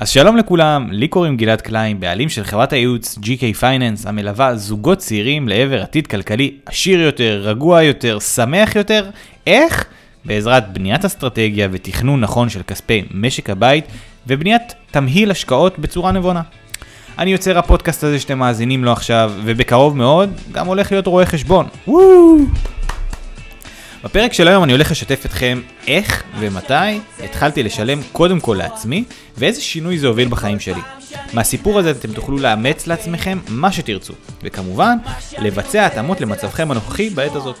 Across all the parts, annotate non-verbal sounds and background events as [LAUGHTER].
אז שלום לכולם, לי קוראים גלעד קליין, בעלים של חברת הייעוץ GK Finance, המלווה זוגות צעירים לעבר עתיד כלכלי עשיר יותר, רגוע יותר, שמח יותר. איך? בעזרת בניית אסטרטגיה ותכנון נכון של כספי משק הבית ובניית תמהיל השקעות בצורה נבונה. אני יוצר הפודקאסט הזה שאתם מאזינים לו עכשיו, ובקרוב מאוד גם הולך להיות רואה חשבון. וואו! בפרק של היום אני הולך לשתף אתכם איך ומתי התחלתי לשלם קודם כל לעצמי, ואיזה שינוי זה הוביל בחיים שלי. מהסיפור הזה אתם תוכלו לאמץ לעצמכם מה שתרצו, וכמובן, לבצע התאמות למצבכם הנוכחי בעת הזאת.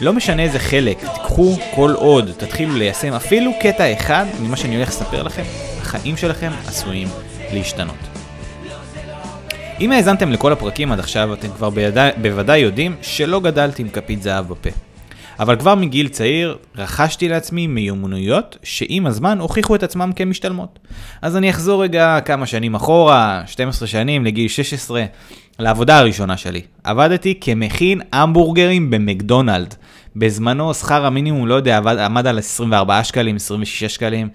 לא משנה איזה חלק, תיקחו כל עוד תתחילו ליישם אפילו קטע אחד ממה שאני הולך לספר לכם, החיים שלכם עשויים להשתנות. אם האזנתם לכל הפרקים עד עכשיו, אתם כבר בידי, בוודאי יודעים שלא גדלתי עם כפית זהב בפה. אבל כבר מגיל צעיר רכשתי לעצמי מיומנויות שעם הזמן הוכיחו את עצמם כמשתלמות. אז אני אחזור רגע כמה שנים אחורה, 12 שנים לגיל 16, לעבודה הראשונה שלי. עבדתי כמכין המבורגרים במקדונלד. בזמנו שכר המינימום, לא יודע, עבד, עמד על 24 שקלים, 26 שקלים.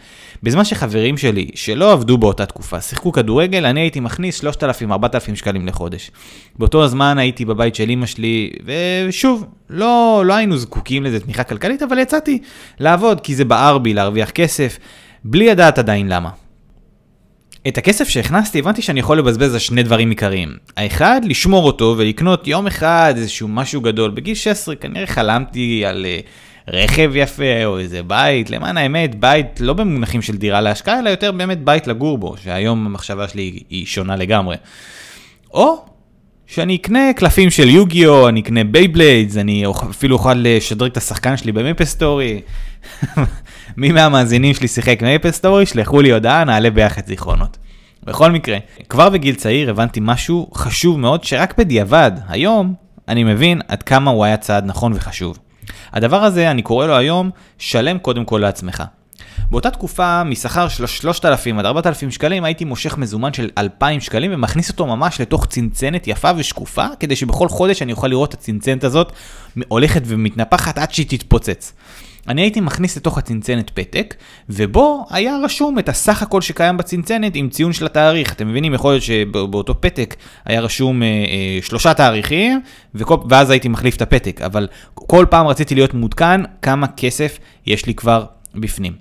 בזמן שחברים שלי, שלא עבדו באותה תקופה, שיחקו כדורגל, אני הייתי מכניס 3,000-4,000 שקלים לחודש. באותו הזמן הייתי בבית של אמא שלי, ושוב, לא, לא היינו זקוקים לזה תמיכה כלכלית, אבל יצאתי לעבוד, כי זה בער בי להרוויח כסף, בלי לדעת עדיין למה. את הכסף שהכנסתי הבנתי שאני יכול לבזבז על שני דברים עיקריים. האחד, לשמור אותו ולקנות יום אחד איזשהו משהו גדול. בגיל 16 כנראה חלמתי על uh, רכב יפה או איזה בית. למען האמת, בית לא במונחים של דירה להשקעה, אלא יותר באמת בית לגור בו, שהיום המחשבה שלי היא שונה לגמרי. או שאני אקנה קלפים של יוגיו, אני אקנה Beyblades, אני אפילו אוכל לשדרג את השחקן שלי ב MapleStory. מי מהמאזינים שלי שיחק MapleStory, שלחו לי הודעה, נעלה ביחד זיכרונות. בכל מקרה, כבר בגיל צעיר הבנתי משהו חשוב מאוד שרק בדיעבד, היום, אני מבין עד כמה הוא היה צעד נכון וחשוב. הדבר הזה, אני קורא לו היום, שלם קודם כל לעצמך. באותה תקופה, משכר של 3,000 עד 4,000 שקלים, הייתי מושך מזומן של 2,000 שקלים ומכניס אותו ממש לתוך צנצנת יפה ושקופה, כדי שבכל חודש אני אוכל לראות את הצנצנת הזאת הולכת ומתנפחת עד שהיא תתפוצץ. אני הייתי מכניס לתוך הצנצנת פתק, ובו היה רשום את הסך הכל שקיים בצנצנת עם ציון של התאריך. אתם מבינים, יכול להיות שבאותו פתק היה רשום אה, אה, שלושה תאריכים, וכל, ואז הייתי מחליף את הפתק, אבל כל פעם רציתי להיות מעודכן כמה כסף יש לי כבר בפנים.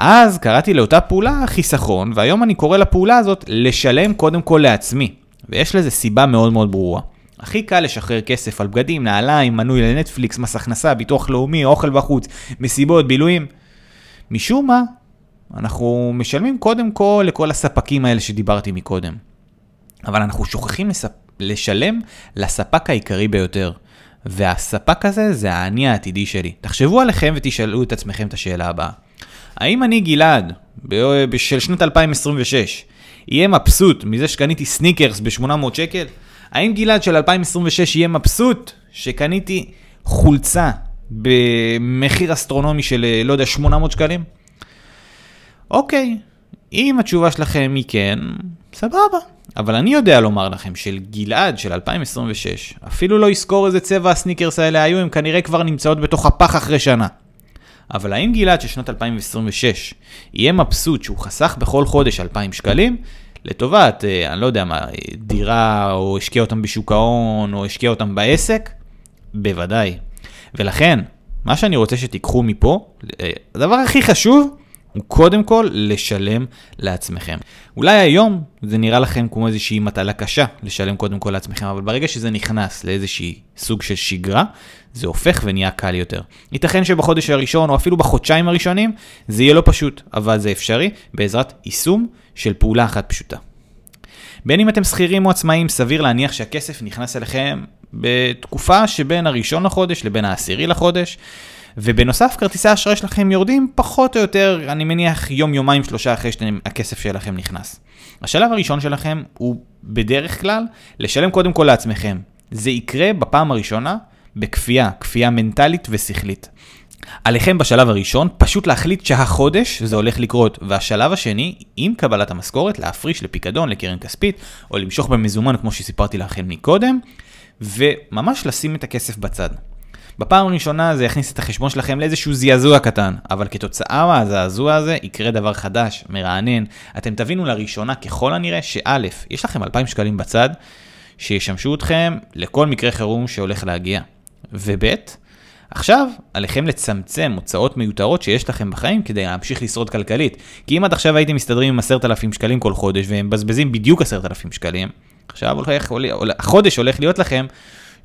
אז קראתי לאותה פעולה חיסכון, והיום אני קורא לפעולה הזאת לשלם קודם כל לעצמי, ויש לזה סיבה מאוד מאוד ברורה. הכי קל לשחרר כסף על בגדים, נעליים, מנוי לנטפליקס, מס הכנסה, ביטוח לאומי, אוכל בחוץ, מסיבות, בילויים. משום מה, אנחנו משלמים קודם כל לכל הספקים האלה שדיברתי מקודם. אבל אנחנו שוכחים לספ... לשלם לספק העיקרי ביותר. והספק הזה זה האני העתידי שלי. תחשבו עליכם ותשאלו את עצמכם את השאלה הבאה. האם אני גלעד, של שנת 2026, יהיה מבסוט מזה שקניתי סניקרס ב-800 שקל? האם גלעד של 2026 יהיה מבסוט שקניתי חולצה במחיר אסטרונומי של, לא יודע, 800 שקלים? אוקיי, אם התשובה שלכם היא כן, סבבה. אבל אני יודע לומר לכם של גלעד של 2026, אפילו לא יזכור איזה צבע הסניקרס האלה היו, הם כנראה כבר נמצאות בתוך הפח אחרי שנה. אבל האם גלעד של שנת 2026 יהיה מבסוט שהוא חסך בכל חודש 2,000 שקלים? לטובת, אה, אני לא יודע מה, דירה, או השקיע אותם בשוק ההון, או השקיע אותם בעסק? בוודאי. ולכן, מה שאני רוצה שתיקחו מפה, אה, הדבר הכי חשוב, הוא קודם כל לשלם לעצמכם. אולי היום זה נראה לכם כמו איזושהי מטלה קשה לשלם קודם כל לעצמכם, אבל ברגע שזה נכנס לאיזושהי סוג של שגרה, זה הופך ונהיה קל יותר. ייתכן שבחודש הראשון או אפילו בחודשיים הראשונים זה יהיה לא פשוט, אבל זה אפשרי בעזרת יישום של פעולה אחת פשוטה. בין אם אתם שכירים או עצמאים, סביר להניח שהכסף נכנס אליכם בתקופה שבין הראשון לחודש לבין העשירי לחודש. ובנוסף, כרטיסי האשראי שלכם יורדים פחות או יותר, אני מניח, יום, יומיים, שלושה אחרי שהכסף שלכם נכנס. השלב הראשון שלכם הוא בדרך כלל לשלם קודם כל לעצמכם. זה יקרה בפעם הראשונה בכפייה, כפייה מנטלית ושכלית. עליכם בשלב הראשון פשוט להחליט שהחודש זה הולך לקרות, והשלב השני, עם קבלת המשכורת, להפריש לפיקדון, לקרן כספית, או למשוך במזומן כמו שסיפרתי לכם מקודם, וממש לשים את הכסף בצד. בפעם הראשונה זה יכניס את החשבון שלכם לאיזשהו זעזוע קטן, אבל כתוצאה מהזעזוע הזה יקרה דבר חדש, מרענן. אתם תבינו לראשונה ככל הנראה שא', יש לכם 2,000 שקלים בצד, שישמשו אתכם לכל מקרה חירום שהולך להגיע. וב', עכשיו, עליכם לצמצם הוצאות מיותרות שיש לכם בחיים כדי להמשיך לשרוד כלכלית. כי אם עד עכשיו הייתם מסתדרים עם 10,000 שקלים כל חודש והם מבזבזים בדיוק 10,000 שקלים, עכשיו הולך, החודש הולך להיות לכם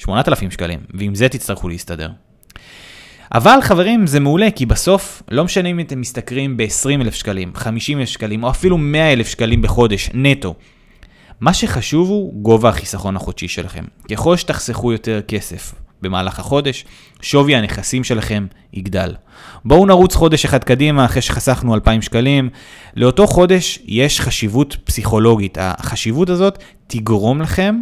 8,000 שקלים, ועם זה תצטרכו להסתדר. אבל חברים, זה מעולה, כי בסוף, לא משנה אם אתם משתכרים ב-20,000 שקלים, 50,000 שקלים, או אפילו 100,000 שקלים בחודש, נטו. מה שחשוב הוא גובה החיסכון החודשי שלכם. ככל שתחסכו יותר כסף במהלך החודש, שווי הנכסים שלכם יגדל. בואו נרוץ חודש אחד קדימה אחרי שחסכנו 2,000 שקלים. לאותו חודש יש חשיבות פסיכולוגית. החשיבות הזאת תגרום לכם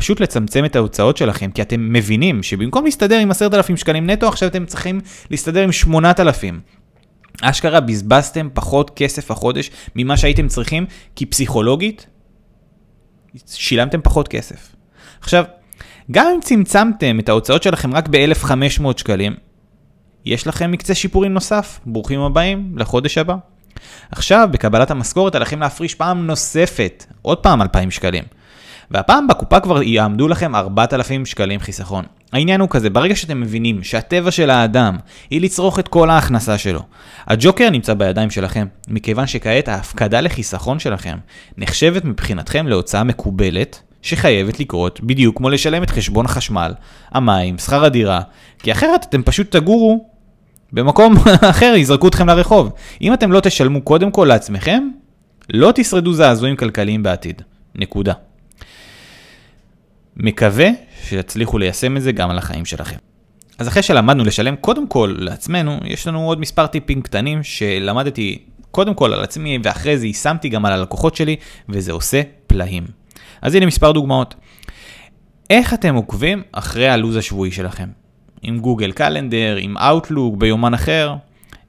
פשוט לצמצם את ההוצאות שלכם, כי אתם מבינים שבמקום להסתדר עם 10,000 שקלים נטו, עכשיו אתם צריכים להסתדר עם 8,000. אשכרה בזבזתם פחות כסף החודש ממה שהייתם צריכים, כי פסיכולוגית שילמתם פחות כסף. עכשיו, גם אם צמצמתם את ההוצאות שלכם רק ב-1,500 שקלים, יש לכם מקצה שיפורים נוסף, ברוכים הבאים לחודש הבא. עכשיו, בקבלת המשכורת עליכם להפריש פעם נוספת, עוד פעם 2,000 שקלים. והפעם בקופה כבר יעמדו לכם 4,000 שקלים חיסכון. העניין הוא כזה, ברגע שאתם מבינים שהטבע של האדם היא לצרוך את כל ההכנסה שלו, הג'וקר נמצא בידיים שלכם, מכיוון שכעת ההפקדה לחיסכון שלכם נחשבת מבחינתכם להוצאה מקובלת, שחייבת לקרות בדיוק כמו לשלם את חשבון החשמל, המים, שכר הדירה, כי אחרת אתם פשוט תגורו במקום [LAUGHS] אחר, יזרקו אתכם לרחוב. אם אתם לא תשלמו קודם כל לעצמכם, לא תשרדו זעזועים כלכליים בעתיד. נקודה. מקווה שתצליחו ליישם את זה גם על החיים שלכם. אז אחרי שלמדנו לשלם קודם כל לעצמנו, יש לנו עוד מספר טיפים קטנים שלמדתי קודם כל על עצמי ואחרי זה יישמתי גם על הלקוחות שלי וזה עושה פלאים. אז הנה מספר דוגמאות. איך אתם עוקבים אחרי הלו"ז השבועי שלכם? עם גוגל קלנדר, עם Outlook, ביומן אחר?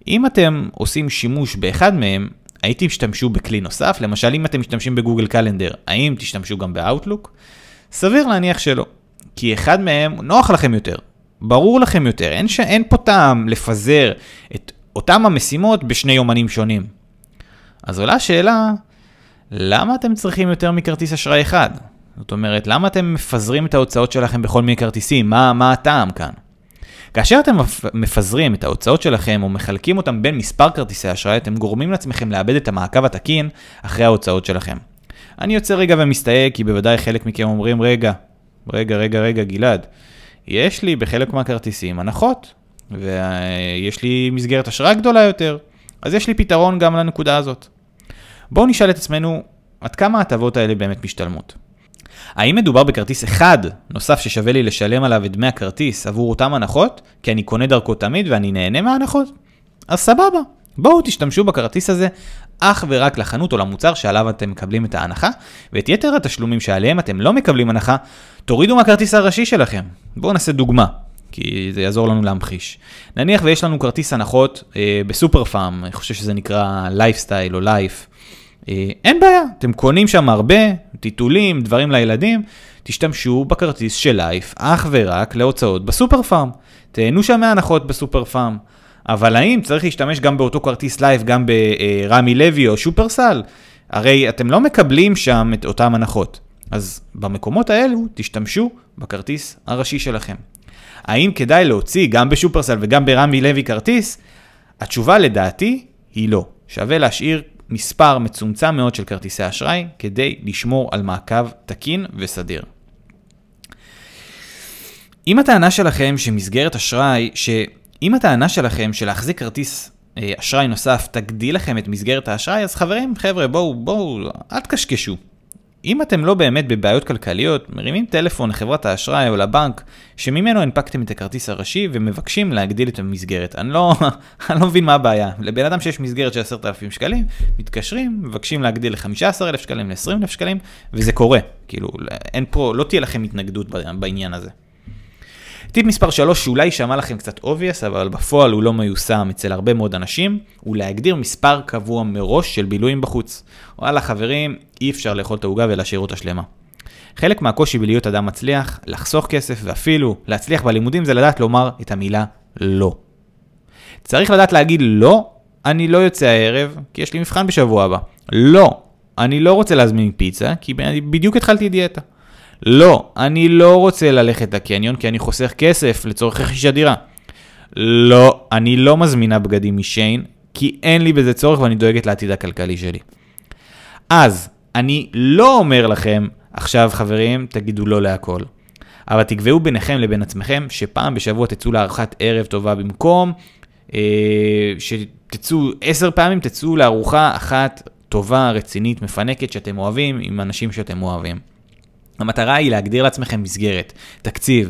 אם אתם עושים שימוש באחד מהם, הייתי תשתמשו בכלי נוסף, למשל אם אתם משתמשים בגוגל קלנדר, האם תשתמשו גם ב-Outlook? סביר להניח שלא. כי אחד מהם נוח לכם יותר, ברור לכם יותר, אין, ש... אין פה טעם לפזר את אותם המשימות בשני יומנים שונים. אז עולה השאלה, למה אתם צריכים יותר מכרטיס אשראי אחד? זאת אומרת, למה אתם מפזרים את ההוצאות שלכם בכל מיני כרטיסים? מה, מה הטעם כאן? כאשר אתם מפזרים את ההוצאות שלכם או מחלקים אותם בין מספר כרטיסי אשראי, אתם גורמים לעצמכם לאבד את המעקב התקין אחרי ההוצאות שלכם. אני יוצא רגע ומסתייג, כי בוודאי חלק מכם אומרים, רגע, רגע, רגע, רגע, גלעד, יש לי בחלק מהכרטיסים הנחות, ויש לי מסגרת אשראי גדולה יותר, אז יש לי פתרון גם לנקודה הזאת. בואו נשאל את עצמנו, עד כמה ההטבות האלה באמת משתלמות? האם מדובר בכרטיס אחד נוסף ששווה לי לשלם עליו את דמי הכרטיס עבור אותם הנחות, כי אני קונה דרכו תמיד ואני נהנה מההנחות? אז סבבה, בואו תשתמשו בכרטיס הזה אך ורק לחנות או למוצר שעליו אתם מקבלים את ההנחה, ואת יתר התשלומים שעליהם אתם לא מקבלים הנחה, תורידו מהכרטיס הראשי שלכם. בואו נעשה דוגמה, כי זה יעזור לנו להמחיש. נניח ויש לנו כרטיס הנחות אה, בסופר פארם, אני חושב שזה נקרא לייפסטייל או Life. אה, אין בעיה, אתם קונים שם הרבה, טיטולים, דברים לילדים, תשתמשו בכרטיס של Life אך ורק להוצאות בסופר פארם. תהנו שם מהנחות בסופר פארם. אבל האם צריך להשתמש גם באותו כרטיס Life גם ברמי לוי או שופרסל? הרי אתם לא מקבלים שם את אותם הנחות. אז במקומות האלו תשתמשו בכרטיס הראשי שלכם. האם כדאי להוציא גם בשופרסל וגם ברמי לוי כרטיס? התשובה לדעתי היא לא. שווה להשאיר מספר מצומצם מאוד של כרטיסי אשראי כדי לשמור על מעקב תקין וסדיר. אם הטענה שלכם שמסגרת אשראי. אם הטענה שלכם שלהחזיק כרטיס אה, אשראי נוסף תגדיל לכם את מסגרת האשראי, אז חברים, חבר'ה, בואו, בואו, אל תקשקשו. אם אתם לא באמת בבעיות כלכליות, מרימים טלפון לחברת האשראי או לבנק שממנו הנפקתם את הכרטיס הראשי ומבקשים להגדיל את המסגרת. אני לא, [LAUGHS] אני לא מבין מה הבעיה. לבן אדם שיש מסגרת של 10,000 שקלים, מתקשרים, מבקשים להגדיל ל-15,000 שקלים, ל-20,000 שקלים, וזה קורה. כאילו, אין פה, לא תהיה לכם התנגדות בעניין הזה. טיפ מספר 3 שאולי יישמע לכם קצת obvious, אבל בפועל הוא לא מיושם אצל הרבה מאוד אנשים, הוא להגדיר מספר קבוע מראש של בילויים בחוץ. וואלה חברים, אי אפשר לאכול את העוגה ולהשאיר אותה שלמה. חלק מהקושי בלהיות אדם מצליח, לחסוך כסף ואפילו להצליח בלימודים זה לדעת לומר את המילה לא. צריך לדעת להגיד לא, אני לא יוצא הערב, כי יש לי מבחן בשבוע הבא. לא, אני לא רוצה להזמין פיצה, כי בדיוק התחלתי דיאטה. לא, אני לא רוצה ללכת לקניון, כי אני חוסך כסף לצורך רכישת דירה. לא, אני לא מזמינה בגדים משיין, כי אין לי בזה צורך ואני דואגת לעתיד הכלכלי שלי. אז, אני לא אומר לכם, עכשיו חברים, תגידו לא להכל. אבל תקבעו ביניכם לבין עצמכם שפעם בשבוע תצאו לארוחת ערב טובה במקום, אה, שתצאו עשר פעמים, תצאו לארוחה אחת טובה, רצינית, מפנקת, שאתם אוהבים, עם אנשים שאתם אוהבים. המטרה היא להגדיר לעצמכם מסגרת, תקציב,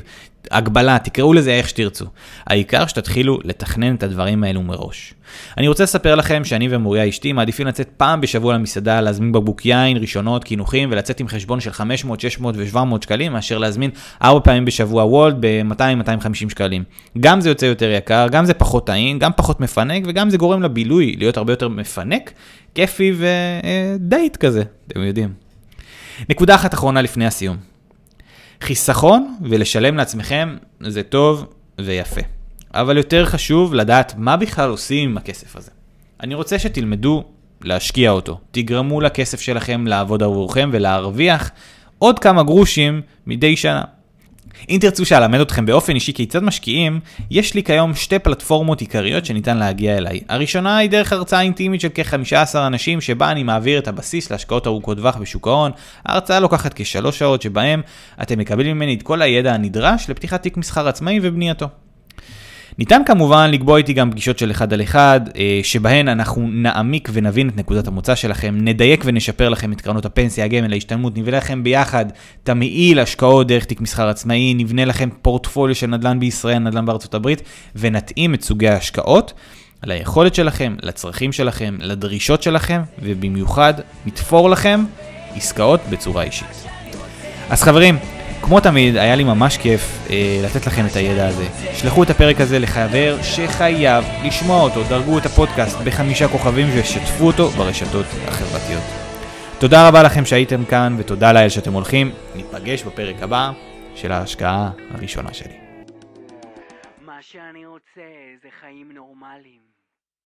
הגבלה, תקראו לזה איך שתרצו. העיקר שתתחילו לתכנן את הדברים האלו מראש. אני רוצה לספר לכם שאני ומוריה אשתי מעדיפים לצאת פעם בשבוע למסעדה, להזמין בקבוק יין, ראשונות, קינוחים ולצאת עם חשבון של 500, 600 ו-700 שקלים, מאשר להזמין 4 פעמים בשבוע וולד ב-200-250 שקלים. גם זה יוצא יותר יקר, גם זה פחות טעים, גם פחות מפנק וגם זה גורם לבילוי להיות הרבה יותר מפנק, כיפי ודייט כזה, אתם יודעים. נקודה אחת אחרונה לפני הסיום. חיסכון ולשלם לעצמכם זה טוב ויפה. אבל יותר חשוב לדעת מה בכלל עושים עם הכסף הזה. אני רוצה שתלמדו להשקיע אותו. תגרמו לכסף שלכם לעבוד עבורכם ולהרוויח עוד כמה גרושים מדי שנה. אם תרצו שאלמד אתכם באופן אישי כיצד משקיעים, יש לי כיום שתי פלטפורמות עיקריות שניתן להגיע אליי. הראשונה היא דרך הרצאה אינטימית של כ-15 אנשים שבה אני מעביר את הבסיס להשקעות ארוכות טווח בשוק ההון. ההרצאה לוקחת כשלוש שעות שבהם אתם מקבלים ממני את כל הידע הנדרש לפתיחת תיק מסחר עצמאי ובנייתו. ניתן כמובן לקבוע איתי גם פגישות של אחד על אחד, אה, שבהן אנחנו נעמיק ונבין את נקודת המוצא שלכם, נדייק ונשפר לכם את קרנות הפנסיה, הגמל, ההשתלמות, נבנה לכם ביחד תמהיל השקעות דרך תיק מסחר עצמאי, נבנה לכם פורטפוליו של נדל"ן בישראל, נדל"ן בארצות הברית, ונתאים את סוגי ההשקעות. ליכולת שלכם, לצרכים שלכם, לדרישות שלכם, ובמיוחד נתפור לכם עסקאות בצורה אישית. אז חברים, כמו תמיד, היה לי ממש כיף אה, לתת לכם את הידע הזה. שלחו את הפרק הזה לחבר שחייב לשמוע אותו, דרגו את הפודקאסט בחמישה כוכבים ושתפו אותו ברשתות החברתיות. תודה רבה לכם שהייתם כאן, ותודה לאל שאתם הולכים. ניפגש בפרק הבא של ההשקעה הראשונה שלי. מה שאני רוצה זה חיים נורמליים.